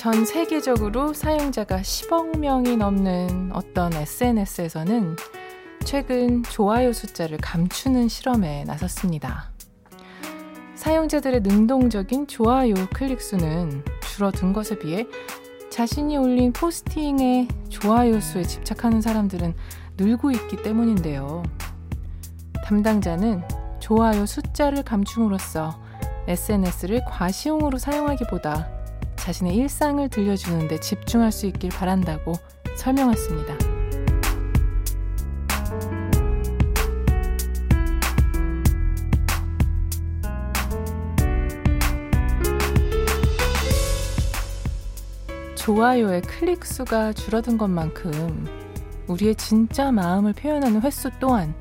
전 세계적으로 사용자가 10억 명이 넘는 어떤 SNS에서는 최근 좋아요 숫자를 감추는 실험에 나섰습니다. 사용자들의 능동적인 좋아요 클릭 수는 줄어든 것에 비해 자신이 올린 포스팅의 좋아요 수에 집착하는 사람들은 늘고 있기 때문인데요. 담당자는 좋아요 숫자를 감춤으로써 SNS를 과시용으로 사용하기보다 자신의 일상을 들려주는데 집중할 수 있길 바란다고 설명했습니다. 좋아요의 클릭 수가 줄어든 것만큼 우리의 진짜 마음을 표현하는 횟수 또한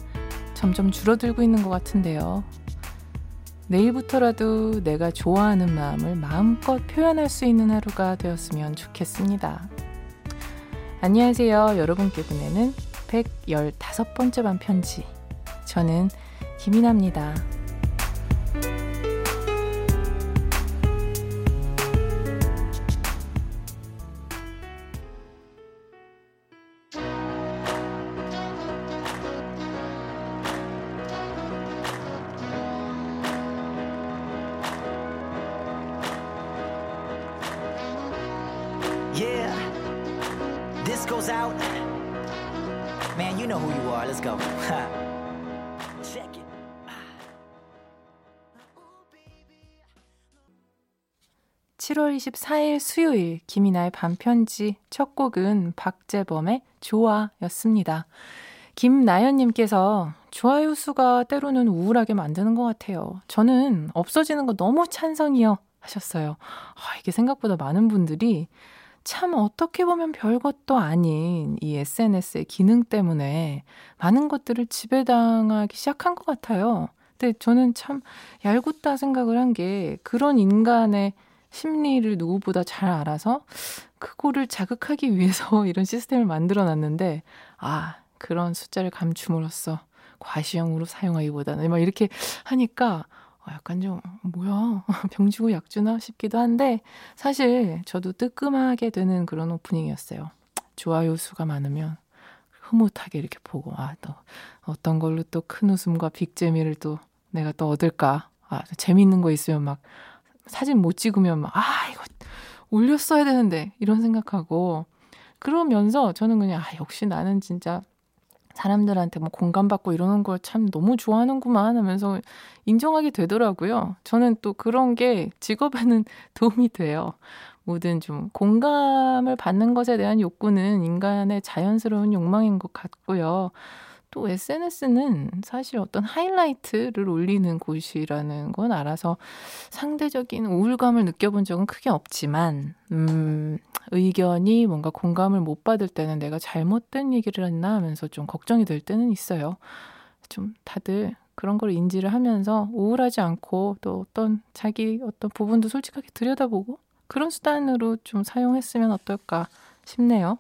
점점 줄어들고 있는 것 같은데요. 내일부터라도 내가 좋아하는 마음을 마음껏 표현할 수 있는 하루가 되었으면 좋겠습니다. 안녕하세요. 여러분께 보내는 115번째 반 편지. 저는 김이나입니다. 24일 수요일 김이나의 반편지 첫 곡은 박재범의 좋아였습니다. 김나연님께서 좋아요 수가 때로는 우울하게 만드는 것 같아요. 저는 없어지는 거 너무 찬성이요 하셨어요. 아, 이게 생각보다 많은 분들이 참 어떻게 보면 별것도 아닌 이 SNS의 기능 때문에 많은 것들을 지배당하기 시작한 것 같아요. 근데 저는 참 얄궂다 생각을 한 게 그런 인간의 심리를 누구보다 잘 알아서 그거를 자극하기 위해서 이런 시스템을 만들어 놨는데, 아, 그런 숫자를 감춤으로써 과시형으로 사용하기보다는 막 이렇게 하니까 어, 약간 좀 뭐야? 병주고 약주나? 싶기도 한데 사실 저도 뜨끔하게 되는 그런 오프닝이었어요. 좋아요 수가 많으면 흐뭇하게 이렇게 보고 아 또 어떤 걸로 또 큰 웃음과 빅재미를 또 내가 또 얻을까? 아 재밌는 거 있으면 막 사진 못 찍으면 막 아 이거 올렸어야 되는데 이런 생각하고 그러면서 저는 그냥 아 역시 나는 진짜 사람들한테 뭐 공감받고 이러는 걸 참 너무 좋아하는구만 하면서 인정하게 되더라고요. 저는 또 그런 게 직업에는 도움이 돼요. 뭐든 좀 공감을 받는 것에 대한 욕구는 인간의 자연스러운 욕망인 것 같고요. 또 SNS는 사실 어떤 하이라이트를 올리는 곳이라는 건 알아서 상대적인 우울감을 느껴본 적은 크게 없지만, 음, 의견이 뭔가 공감을 못 받을 때는 내가 잘못된 얘기를 했나 하면서 좀 걱정이 될 때는 있어요. 좀 다들 그런 걸 인지를 하면서 우울하지 않고 또 어떤 자기 어떤 부분도 솔직하게 들여다보고 그런 수단으로 좀 사용했으면 어떨까 싶네요.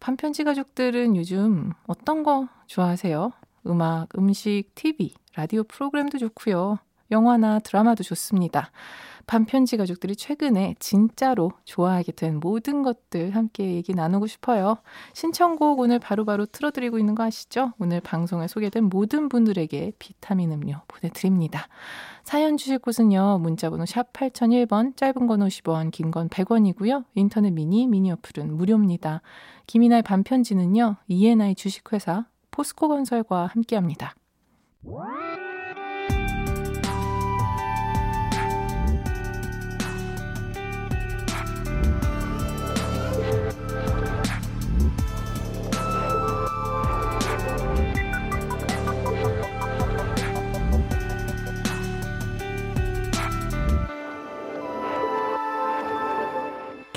반편지 가족들은 요즘 어떤 거 좋아하세요? 음악, 음식, TV, 라디오 프로그램도 좋고요. 영화나 드라마도 좋습니다. 반편지 가족들이 최근에 진짜로 좋아하게 된 모든 것들 함께 얘기 나누고 싶어요. 신청곡 오늘 바로바로 바로 틀어드리고 있는 거 아시죠? 오늘 방송에 소개된 모든 분들에게 비타민 음료 보내드립니다. 사연 주실 곳은요. 문자번호 샵 8001번, 짧은 건 50원, 긴 건 100원이고요. 인터넷 미니, 미니 어플은 무료입니다. 김이나의 반편지는요. ENI 주식회사 포스코건설과 함께합니다.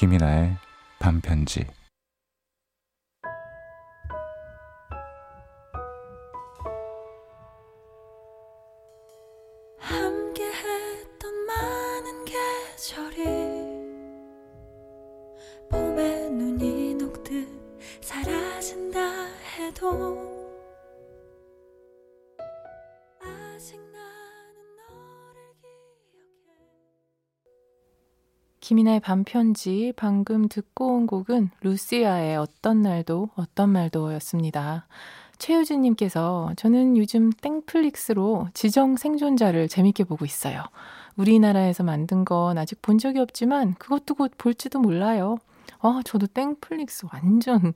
김이나의 반편지 김이나의 반편지 방금 듣고 온 곡은 루시아의 어떤 날도 어떤 말도 였습니다. 최유진님께서 저는 요즘 땡플릭스로 지정 생존자를 재밌게 보고 있어요. 우리나라에서 만든 건 아직 본 적이 없지만 그것도 곧 볼지도 몰라요. 아, 저도 땡플릭스 완전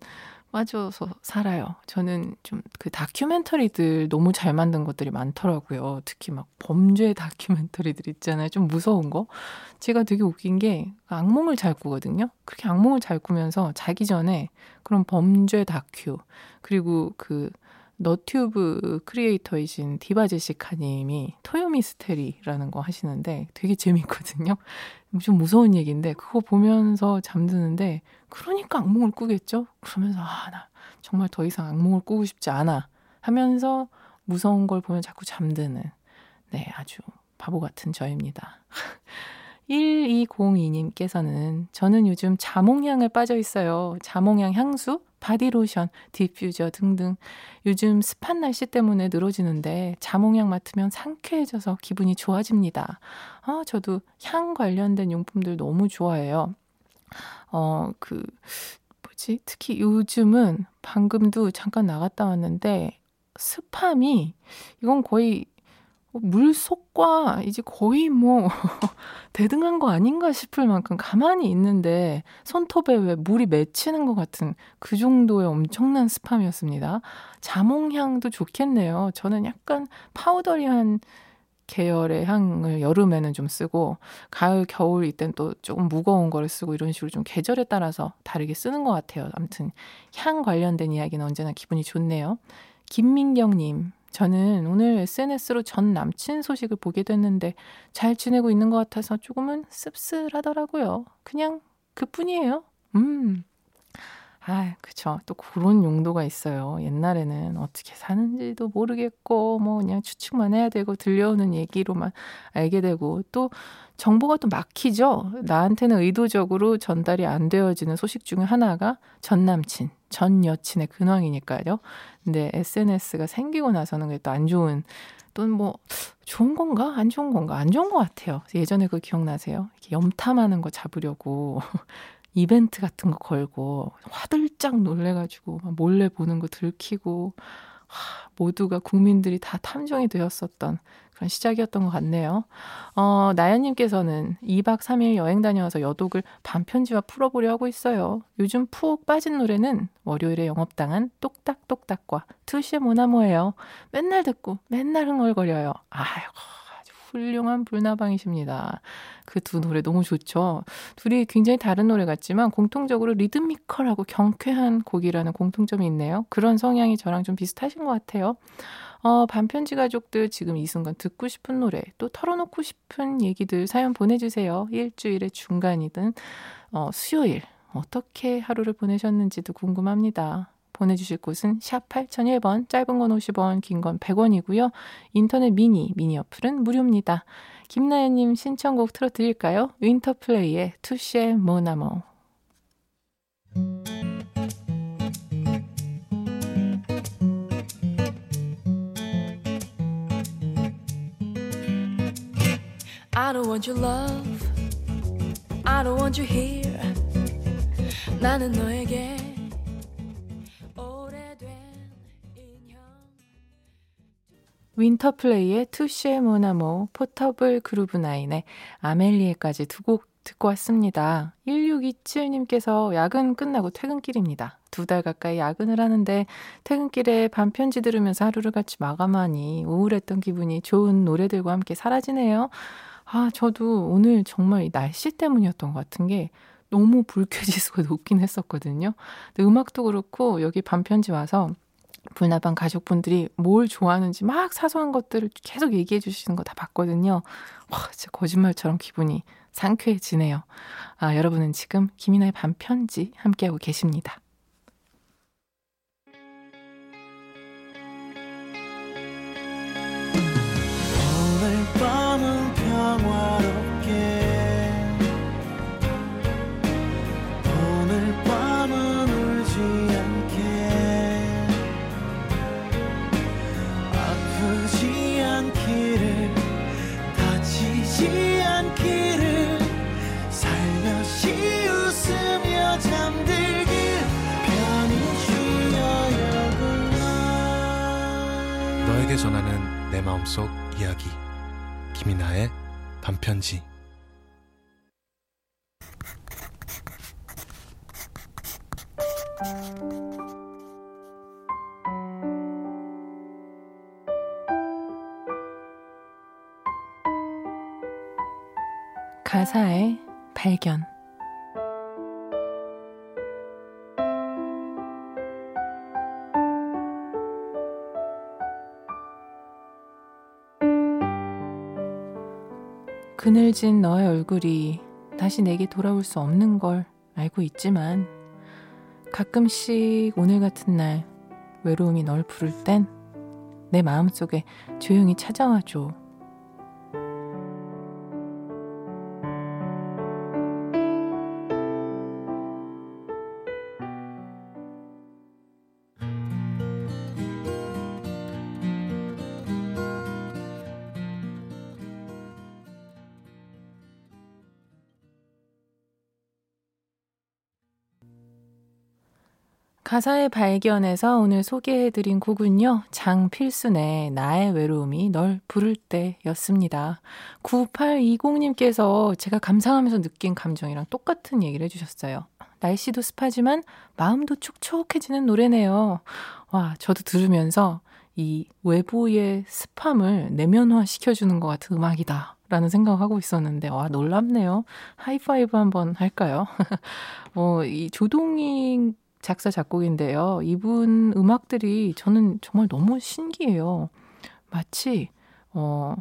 빠져서 살아요. 저는 좀 그 다큐멘터리들 너무 잘 만든 것들이 많더라고요. 특히 막 범죄 다큐멘터리들 있잖아요. 좀 무서운 거. 제가 되게 웃긴 게 악몽을 잘 꾸거든요. 그렇게 악몽을 잘 꾸면서 자기 전에 그런 범죄 다큐 그리고 그 너튜브 크리에이터이신 디바 제시카님이 토요미스테리라는 거 하시는데 되게 재밌거든요. 좀 무서운 얘기인데 그거 보면서 잠드는데 그러니까 악몽을 꾸겠죠? 그러면서 아, 나 정말 더 이상 악몽을 꾸고 싶지 않아 하면서 무서운 걸 보면 자꾸 잠드는 네, 아주 바보 같은 저입니다. 1202님께서는 저는 요즘 자몽향에 빠져 있어요. 자몽향 향수, 바디로션, 디퓨저 등등. 요즘 습한 날씨 때문에 늘어지는데 자몽향 맡으면 상쾌해져서 기분이 좋아집니다. 아, 저도 향 관련된 용품들 너무 좋아해요. 어, 그, 뭐지? 특히 요즘은 방금도 잠깐 나갔다 왔는데 습함이 이건 거의 물속과 이제 거의 뭐 대등한 거 아닌가 싶을 만큼 가만히 있는데 손톱에 왜 물이 맺히는 것 같은 그 정도의 엄청난 스팸이었습니다. 자몽향도 좋겠네요. 저는 약간 파우더리한 계열의 향을 여름에는 좀 쓰고 가을 겨울 이땐 또 조금 무거운 거를 쓰고 이런 식으로 좀 계절에 따라서 다르게 쓰는 것 같아요. 아무튼 향 관련된 이야기는 언제나 기분이 좋네요. 김민경님 저는 오늘 SNS로 전 남친 소식을 보게 됐는데 잘 지내고 있는 것 같아서 조금은 씁쓸하더라고요. 그냥 그뿐이에요. 음. 아, 그쵸. 또 그런 용도가 있어요. 옛날에는 어떻게 사는지도 모르겠고, 뭐 그냥 추측만 해야 되고, 들려오는 얘기로만 알게 되고, 또 정보가 또 막히죠. 나한테는 의도적으로 전달이 안 되어지는 소식 중에 하나가 전 남친, 전 여친의 근황이니까요. 근데 SNS가 생기고 나서는 그게 또 안 좋은 또는 뭐 좋은 건가 안 좋은 건가 안 좋은 것 같아요. 예전에 그 기억나세요? 이렇게 염탐하는 거 잡으려고 이벤트 같은 거 걸고 화들짝 놀래가지고 몰래 보는 거 들키고 하, 모두가 국민들이 다 탐정이 되었었던 그런 시작이었던 것 같네요. 어, 나연님께서는 2박 3일 여행 다녀와서 여독을 반편지와 풀어보려 하고 있어요. 요즘 푹 빠진 노래는 월요일에 영업당한 똑딱똑딱과 투시의 모나모예요. 맨날 듣고 맨날 흥얼거려요. 아이고. 훌륭한 불나방이십니다. 그 두 노래 너무 좋죠. 둘이 굉장히 다른 노래 같지만 공통적으로 리드미컬하고 경쾌한 곡이라는 공통점이 있네요. 그런 성향이 저랑 좀 비슷하신 것 같아요. 어, 반편지 가족들 지금 이 순간 듣고 싶은 노래, 또 털어놓고 싶은 얘기들 사연 보내주세요. 일주일의 중간이든, 어, 수요일, 어떻게 하루를 보내셨는지도 궁금합니다. 보내주실 곳은 샵 8001번, 짧은 건 50원, 긴 건 100원이고요. 인터넷 미니, 미니 어플은 무료입니다. 김나연님 신청곡 틀어드릴까요? 윈터플레이의 투쉐 모나모. I don't want your love. I don't want you here. 나는 너에게 윈터플레이의 투시의 모나모, 포터블 그루브나인의 아멜리에까지 두 곡 듣고 왔습니다. 1627님께서 야근 끝나고 퇴근길입니다. 두 달 가까이 야근을 하는데 퇴근길에 반편지 들으면서 하루를 같이 마감하니 우울했던 기분이 좋은 노래들과 함께 사라지네요. 아, 저도 오늘 정말 이 날씨 때문이었던 것 같은 게 너무 불쾌지수가 높긴 했었거든요. 근데 음악도 그렇고 여기 반편지 와서 불나방 가족분들이 뭘 좋아하는지 막 사소한 것들을 계속 얘기해 주시는 거 다 봤거든요. 와, 진짜 거짓말처럼 기분이 상쾌해지네요. 아, 여러분은 지금 김이나의 반편지 함께하고 계십니다. 속 이야기. 김이나의 반편지. 가사의 발견 그늘진 너의 얼굴이 다시 내게 돌아올 수 없는 걸 알고 있지만 가끔씩 오늘 같은 날 외로움이 널 부를 땐 내 마음속에 조용히 찾아와줘. 가사의 발견에서 오늘 소개해드린 곡은요, 장필순의 나의 외로움이 널 부를 때 였습니다. 9820님께서 제가 감상하면서 느낀 감정이랑 똑같은 얘기를 해주셨어요. 날씨도 습하지만 마음도 촉촉해지는 노래네요. 와, 저도 들으면서 이 외부의 습함을 내면화 시켜주는 것 같은 음악이다. 라는 생각하고 있었는데, 와, 놀랍네요. 하이파이브 한번 할까요? 뭐, 이 조동희 작사, 작곡인데요. 이분 음악들이 저는 정말 너무 신기해요. 마치, 어,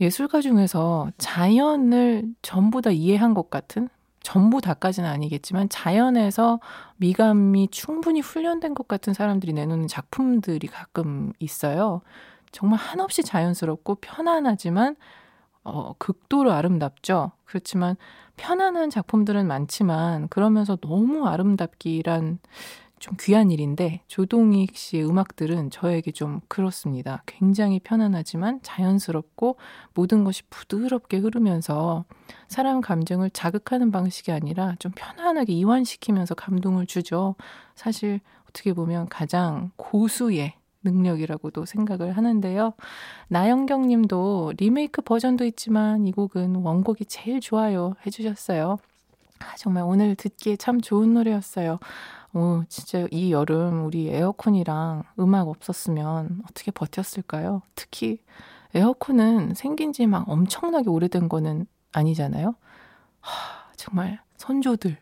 예술가 중에서 자연을 전부 다 이해한 것 같은? 전부 다까지는 아니겠지만 자연에서 미감이 충분히 훈련된 것 같은 사람들이 내놓는 작품들이 가끔 있어요. 정말 한없이 자연스럽고 편안하지만 어, 극도로 아름답죠. 그렇지만 편안한 작품들은 많지만 그러면서 너무 아름답기란 좀 귀한 일인데 조동익 씨의 음악들은 저에게 좀 그렇습니다. 굉장히 편안하지만 자연스럽고 모든 것이 부드럽게 흐르면서 사람 감정을 자극하는 방식이 아니라 좀 편안하게 이완시키면서 감동을 주죠. 사실 어떻게 보면 가장 고수의 능력이라고도 생각을 하는데요. 나영경 님도 리메이크 버전도 있지만 이 곡은 원곡이 제일 좋아요 해주셨어요. 아, 정말 오늘 듣기에 참 좋은 노래였어요. 오, 진짜 이 여름 우리 에어컨이랑 음악 없었으면 어떻게 버텼을까요? 특히 에어컨은 생긴 지 막 엄청나게 오래된 거는 아니잖아요. 하, 정말 선조들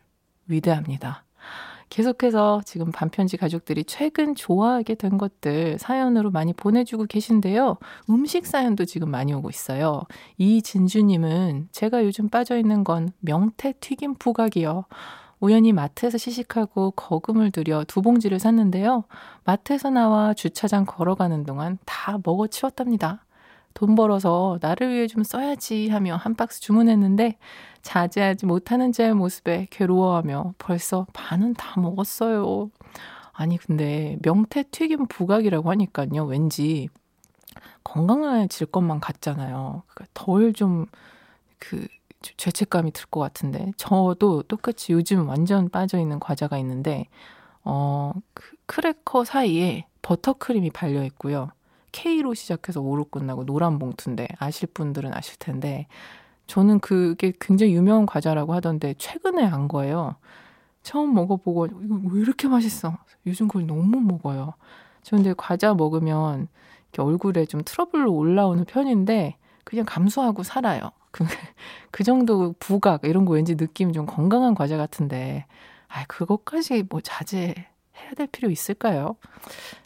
위대합니다. 계속해서 지금 반편지 가족들이 최근 좋아하게 된 것들 사연으로 많이 보내주고 계신데요. 음식 사연도 지금 많이 오고 있어요. 이진주님은 제가 요즘 빠져있는 건 명태 튀김 부각이요. 우연히 마트에서 시식하고 거금을 들여 두 봉지를 샀는데요. 마트에서 나와 주차장 걸어가는 동안 다 먹어 치웠답니다. 돈 벌어서 나를 위해 좀 써야지 하며 한 박스 주문했는데 자제하지 못하는 제 모습에 괴로워하며 벌써 반은 다 먹었어요. 아니 근데 명태 튀김 부각이라고 하니까요. 왠지 건강해질 것만 같잖아요. 그러니까 덜좀 그 죄책감이 들 것 같은데 저도 똑같이 요즘 완전 빠져 있는 과자가 있는데 어 그 크래커 사이에 버터크림이 발려 있고요. K로 시작해서 O로 끝나고 노란 봉투인데 아실 분들은 아실 텐데 저는 그게 굉장히 유명한 과자라고 하던데 최근에 안 거예요. 처음 먹어보고 이거 왜 이렇게 맛있어? 요즘 그걸 너무 먹어요. 저 근데 과자 먹으면 이렇게 얼굴에 좀 트러블로 올라오는 편인데 그냥 감수하고 살아요. 그, 그 정도 부각 이런 거 왠지 느낌 좀 건강한 과자 같은데 아 그것까지 뭐 자제해야 될 필요 있을까요?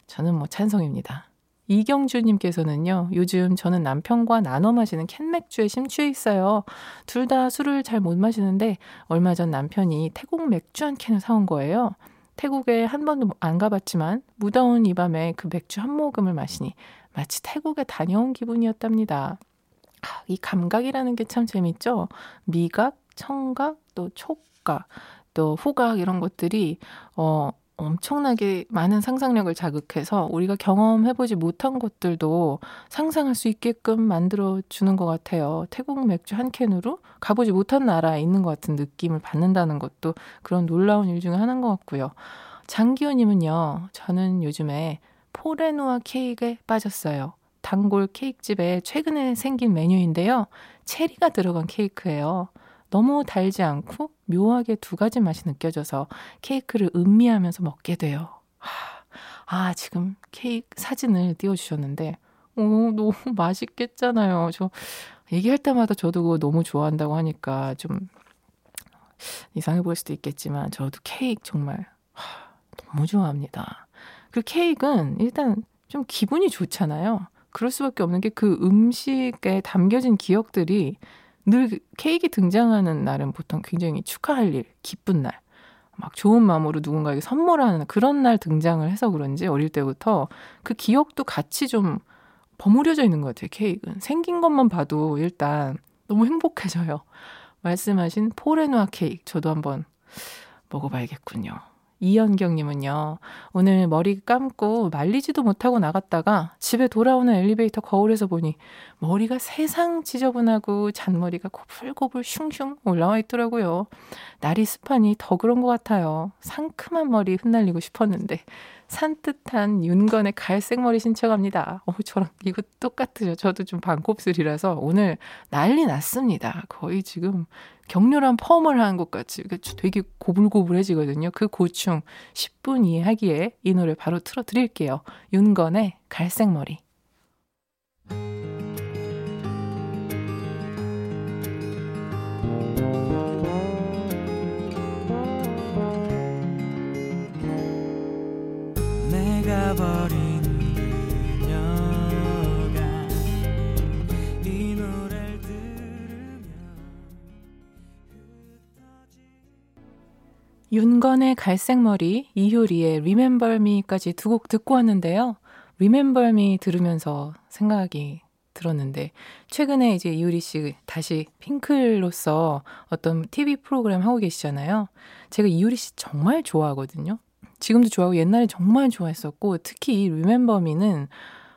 저는 뭐 찬성입니다. 이경주님께서는요, 요즘 저는 남편과 나눠 마시는 캔맥주에 심취해 있어요. 둘 다 술을 잘 못 마시는데, 얼마 전 남편이 태국 맥주 한 캔을 사온 거예요. 태국에 한 번도 안 가봤지만, 무더운 이 밤에 그 맥주 한 모금을 마시니, 마치 태국에 다녀온 기분이었답니다. 아, 이 감각이라는 게 참 재밌죠? 미각, 청각, 또 촉각, 또 후각 이런 것들이, 어, 엄청나게 많은 상상력을 자극해서 우리가 경험해보지 못한 것들도 상상할 수 있게끔 만들어주는 것 같아요. 태국 맥주 한 캔으로 가보지 못한 나라에 있는 것 같은 느낌을 받는다는 것도 그런 놀라운 일 중에 하나인 것 같고요. 장기호님은요, 저는 요즘에 포레누아 케이크에 빠졌어요. 단골 케이크집에 최근에 생긴 메뉴인데요. 체리가 들어간 케이크예요. 너무 달지 않고 묘하게 두 가지 맛이 느껴져서 케이크를 음미하면서 먹게 돼요. 아, 지금 케이크 사진을 띄워주셨는데, 오, 너무 맛있겠잖아요. 저 얘기할 때마다 저도 그거 너무 좋아한다고 하니까 좀 이상해 보일 수도 있겠지만, 저도 케이크 정말 하, 너무 좋아합니다. 그 케이크는 일단 좀 기분이 좋잖아요. 그럴 수밖에 없는 게 그 음식에 담겨진 기억들이 늘 케이크 등장하는 날은 보통 굉장히 축하할 일, 기쁜 날, 막 좋은 마음으로 누군가에게 선물하는 그런 날 등장을 해서 그런지 어릴 때부터 그 기억도 같이 좀 버무려져 있는 것 같아요, 케이크는. 생긴 것만 봐도 일단 너무 행복해져요. 말씀하신 포레누아 케이크, 저도 한번 먹어봐야겠군요. 이현경님은요, 오늘 머리 감고 말리지도 못하고 나갔다가 집에 돌아오는 엘리베이터 거울에서 보니 머리가 세상 지저분하고 잔머리가 고불고불 슝슝 올라와 있더라고요. 날이 습하니 더 그런 것 같아요. 상큼한 머리 흩날리고 싶었는데 산뜻한 윤건의 갈색 머리 신청합니다. 어, 저랑 이거 똑같으죠. 저도 좀 반곱슬이라서 오늘 난리 났습니다. 거의 지금 격렬한 펌을 하는 것 같이 되게 고불고불해지거든요. 그 고충 10분 이해하기에 이 노래 바로 틀어드릴게요. 윤건의 갈색 머리. 윤건의 갈색머리, 이효리의 Remember Me까지 두 곡 듣고 왔는데요. Remember Me 들으면서 생각이 들었는데, 최근에 이제 이효리 씨 다시 핑클로서 어떤 TV 프로그램 하고 계시잖아요. 제가 이효리 씨 정말 좋아하거든요. 지금도 좋아하고 옛날에 정말 좋아했었고, 특히 이 Remember Me는,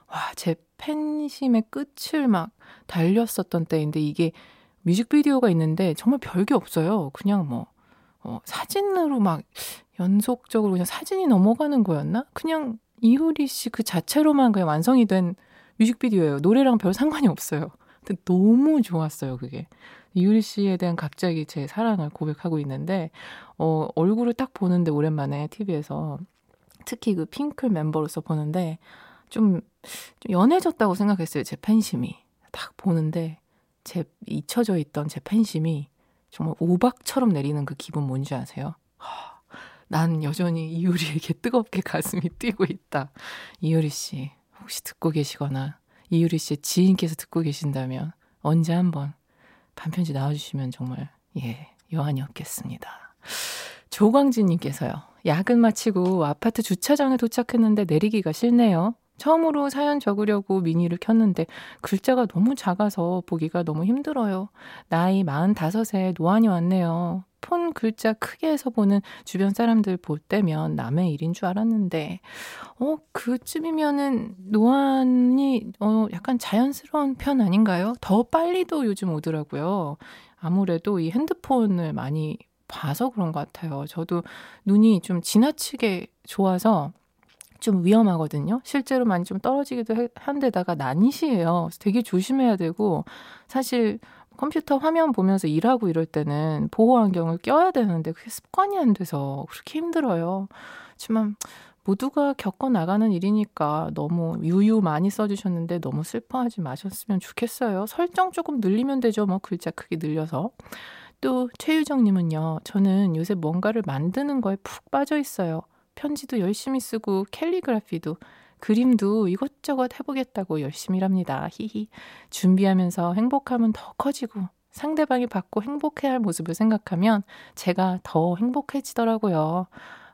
와, 제 팬심의 끝을 막 달렸었던 때인데, 이게 뮤직비디오가 있는데 정말 별게 없어요. 그냥 뭐, 어, 사진으로 막 연속적으로 그냥 사진이 넘어가는 거였나? 그냥 이효리 씨 그 자체로만 그냥 완성이 된 뮤직비디오예요. 노래랑 별 상관이 없어요. 근데 너무 좋았어요, 그게. 이효리 씨에 대한 갑자기 제 사랑을 고백하고 있는데, 어, 얼굴을 딱 보는데 오랜만에 TV에서 특히 그 핑클 멤버로서 보는데 좀, 좀 연해졌다고 생각했어요, 제 팬심이. 딱 보는데 제 잊혀져 있던 제 팬심이 정말 오박처럼 내리는 그 기분 뭔지 아세요? 하, 난 여전히 이유리에게 뜨겁게 가슴이 뛰고 있다. 이유리 씨, 혹시 듣고 계시거나 이유리 씨의 지인께서 듣고 계신다면 언제 한번 반편지 나와주시면 정말 예 여한이 없겠습니다. 조광진님께서요. 야근 마치고 아파트 주차장에 도착했는데 내리기가 싫네요. 처음으로 사연 적으려고 미니를 켰는데 글자가 너무 작아서 보기가 너무 힘들어요. 나이 45에 노안이 왔네요. 폰 글자 크게 해서 보는 주변 사람들 볼 때면 남의 일인 줄 알았는데, 어, 그쯤이면은 노안이, 어, 약간 자연스러운 편 아닌가요? 더 빨리도 요즘 오더라고요. 아무래도 이 핸드폰을 많이 봐서 그런 것 같아요. 저도 눈이 좀 지나치게 좋아서 좀 위험하거든요. 실제로 많이 좀 떨어지기도 한 데다가 난시예요. 되게 조심해야 되고 사실 컴퓨터 화면 보면서 일하고 이럴 때는 보호 안경을 껴야 되는데 그게 습관이 안 돼서 그렇게 힘들어요. 하지만 모두가 겪어 나가는 일이니까 너무 유유 많이 써주셨는데 너무 슬퍼하지 마셨으면 좋겠어요. 설정 조금 늘리면 되죠. 뭐 글자 크기 늘려서. 또 최유정님은요. 저는 요새 뭔가를 만드는 거에 푹 빠져 있어요. 편지도 열심히 쓰고 캘리그라피도 그림도 이것저것 해보겠다고 열심히 일합니다. 히히. 준비하면서 행복함은 더 커지고 상대방이 받고 행복해할 모습을 생각하면 제가 더 행복해지더라고요.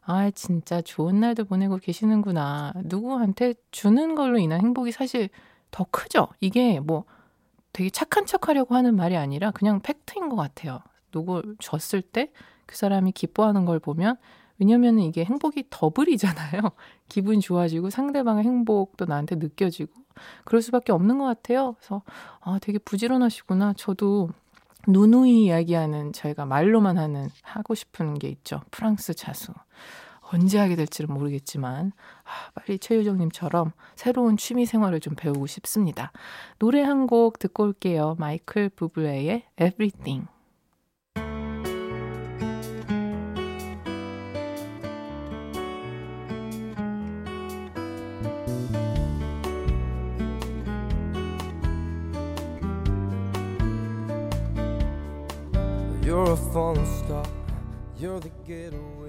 아, 진짜 좋은 날도 보내고 계시는구나. 누구한테 주는 걸로 인한 행복이 사실 더 크죠? 이게 뭐 되게 착한 척 하려고 하는 말이 아니라 그냥 팩트인 것 같아요. 누구 줬을 때 그 사람이 기뻐하는 걸 보면 왜냐면 이게 행복이 더블이잖아요. 기분 좋아지고 상대방의 행복도 나한테 느껴지고 그럴 수밖에 없는 것 같아요. 그래서 아 되게 부지런하시구나. 저도 누누이 이야기하는 저희가 말로만 하는 하고 싶은 게 있죠. 프랑스 자수. 어, 언제 하게 될지는 모르겠지만 아, 빨리 최유정님처럼 새로운 취미 생활을 좀 배우고 싶습니다. 노래 한 곡 듣고 올게요. 마이클 부블레의 Everything. You're a falling star. You're the getaway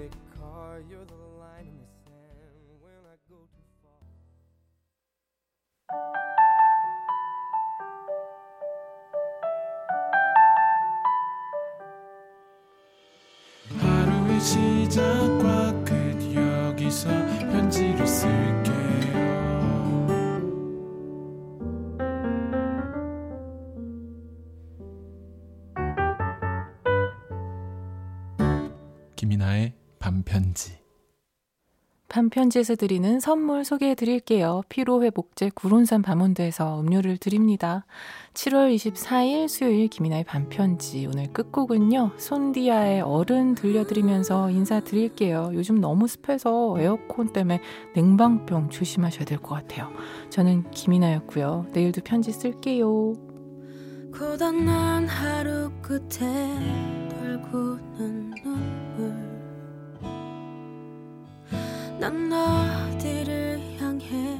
반편지에서 드리는 선물 소개해 드릴게요. 피로회복제 구론산 바몬드에서 음료를 드립니다. 7월 24일 수요일 김이나의 반편지 오늘 끝곡은요. 손디아의 어른 들려드리면서 인사드릴게요. 요즘 너무 습해서 에어컨 때문에 냉방병 조심하셔야 될 것 같아요. 저는 김이나였고요. 내일도 편지 쓸게요. 고단한 하루 끝에 떨구는 눈 난 어디를 향해